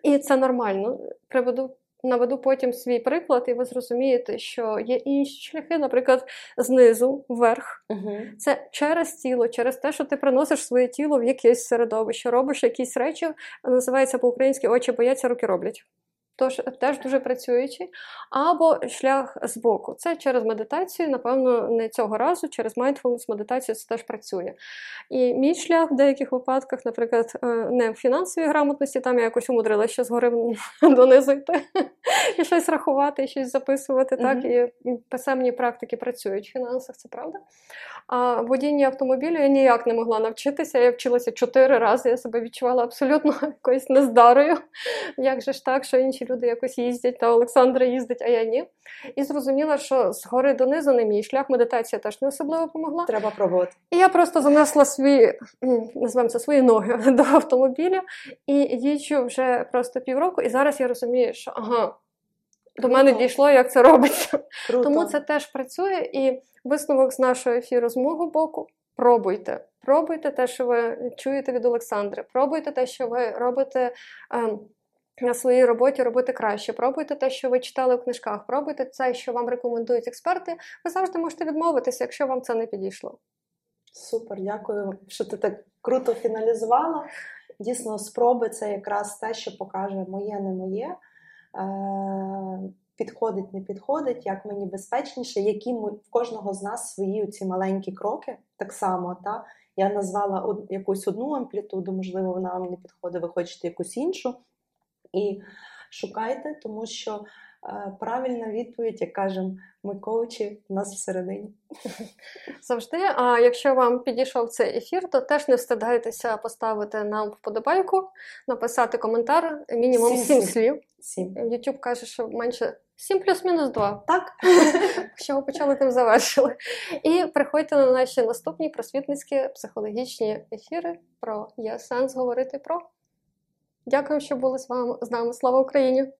І це нормально. Приведу, наведу потім свій приклад, і ви зрозумієте, що є інші шляхи, наприклад, знизу вверх. Угу. Це через тіло, через те, що ти приносиш своє тіло в якесь середовище, робиш якісь речі, називається по-українськи очі бояться, руки роблять. Тож теж дуже працюючий. Або шлях збоку. Це через медитацію, напевно, не цього разу, через mindfulness медитацію це теж працює. І мій шлях в деяких випадках, наприклад, е, не в фінансовій грамотності, там я якось умудрилася ще згори донизу йти і щось рахувати, і щось записувати. Так, і писемні практики працюють в фінансах, це правда. А водіння автомобілю я ніяк не могла навчитися. Я вчилася чотири рази, я себе відчувала абсолютно якоюсь нездарою. Як же ж так, що інші люди якось їздять, та Олександра їздить, а я ні. І зрозуміла, що згори донизу не мій шлях, медитація теж не особливо допомогла. Треба пробувати. І я просто занесла свої, називаємо це свої ноги до автомобіля і їжджу вже просто півроку. І зараз я розумію, що ага, до мене дійшло, як це робиться. Круто. Тому це теж працює. І висновок з нашого ефіру з мого боку. Пробуйте. Пробуйте те, що ви чуєте від Олександри. Пробуйте те, що ви робите. ем, на своїй роботі робити краще. Пробуйте те, що ви читали в книжках, пробуйте те, що вам рекомендують експерти. Ви завжди можете відмовитися, якщо вам це не підійшло. Супер, дякую, що ти так круто фіналізувала. Дійсно, спроби це якраз те, що покаже моє, не моє. Е, Підходить, не підходить, як мені безпечніше, які ми в кожного з нас свої ці маленькі кроки. Так само, та я назвала якусь одну амплітуду, можливо, вона вам не підходить, ви хочете якусь іншу. І шукайте, тому що е, правильна відповідь, як кажемо, ми коучі в нас всередині. Завжди. А якщо вам підійшов цей ефір, то теж не встидайтеся поставити нам вподобайку, написати коментар, мінімум Сім слів. Всім. YouTube каже, що менше 7 плюс-мінус 2. Так, Що ви почали, тим завершили. І приходьте на наші наступні просвітницькі психологічні ефіри про є сенс говорити про. Дякую, що були з вами з нами. Слава Україні!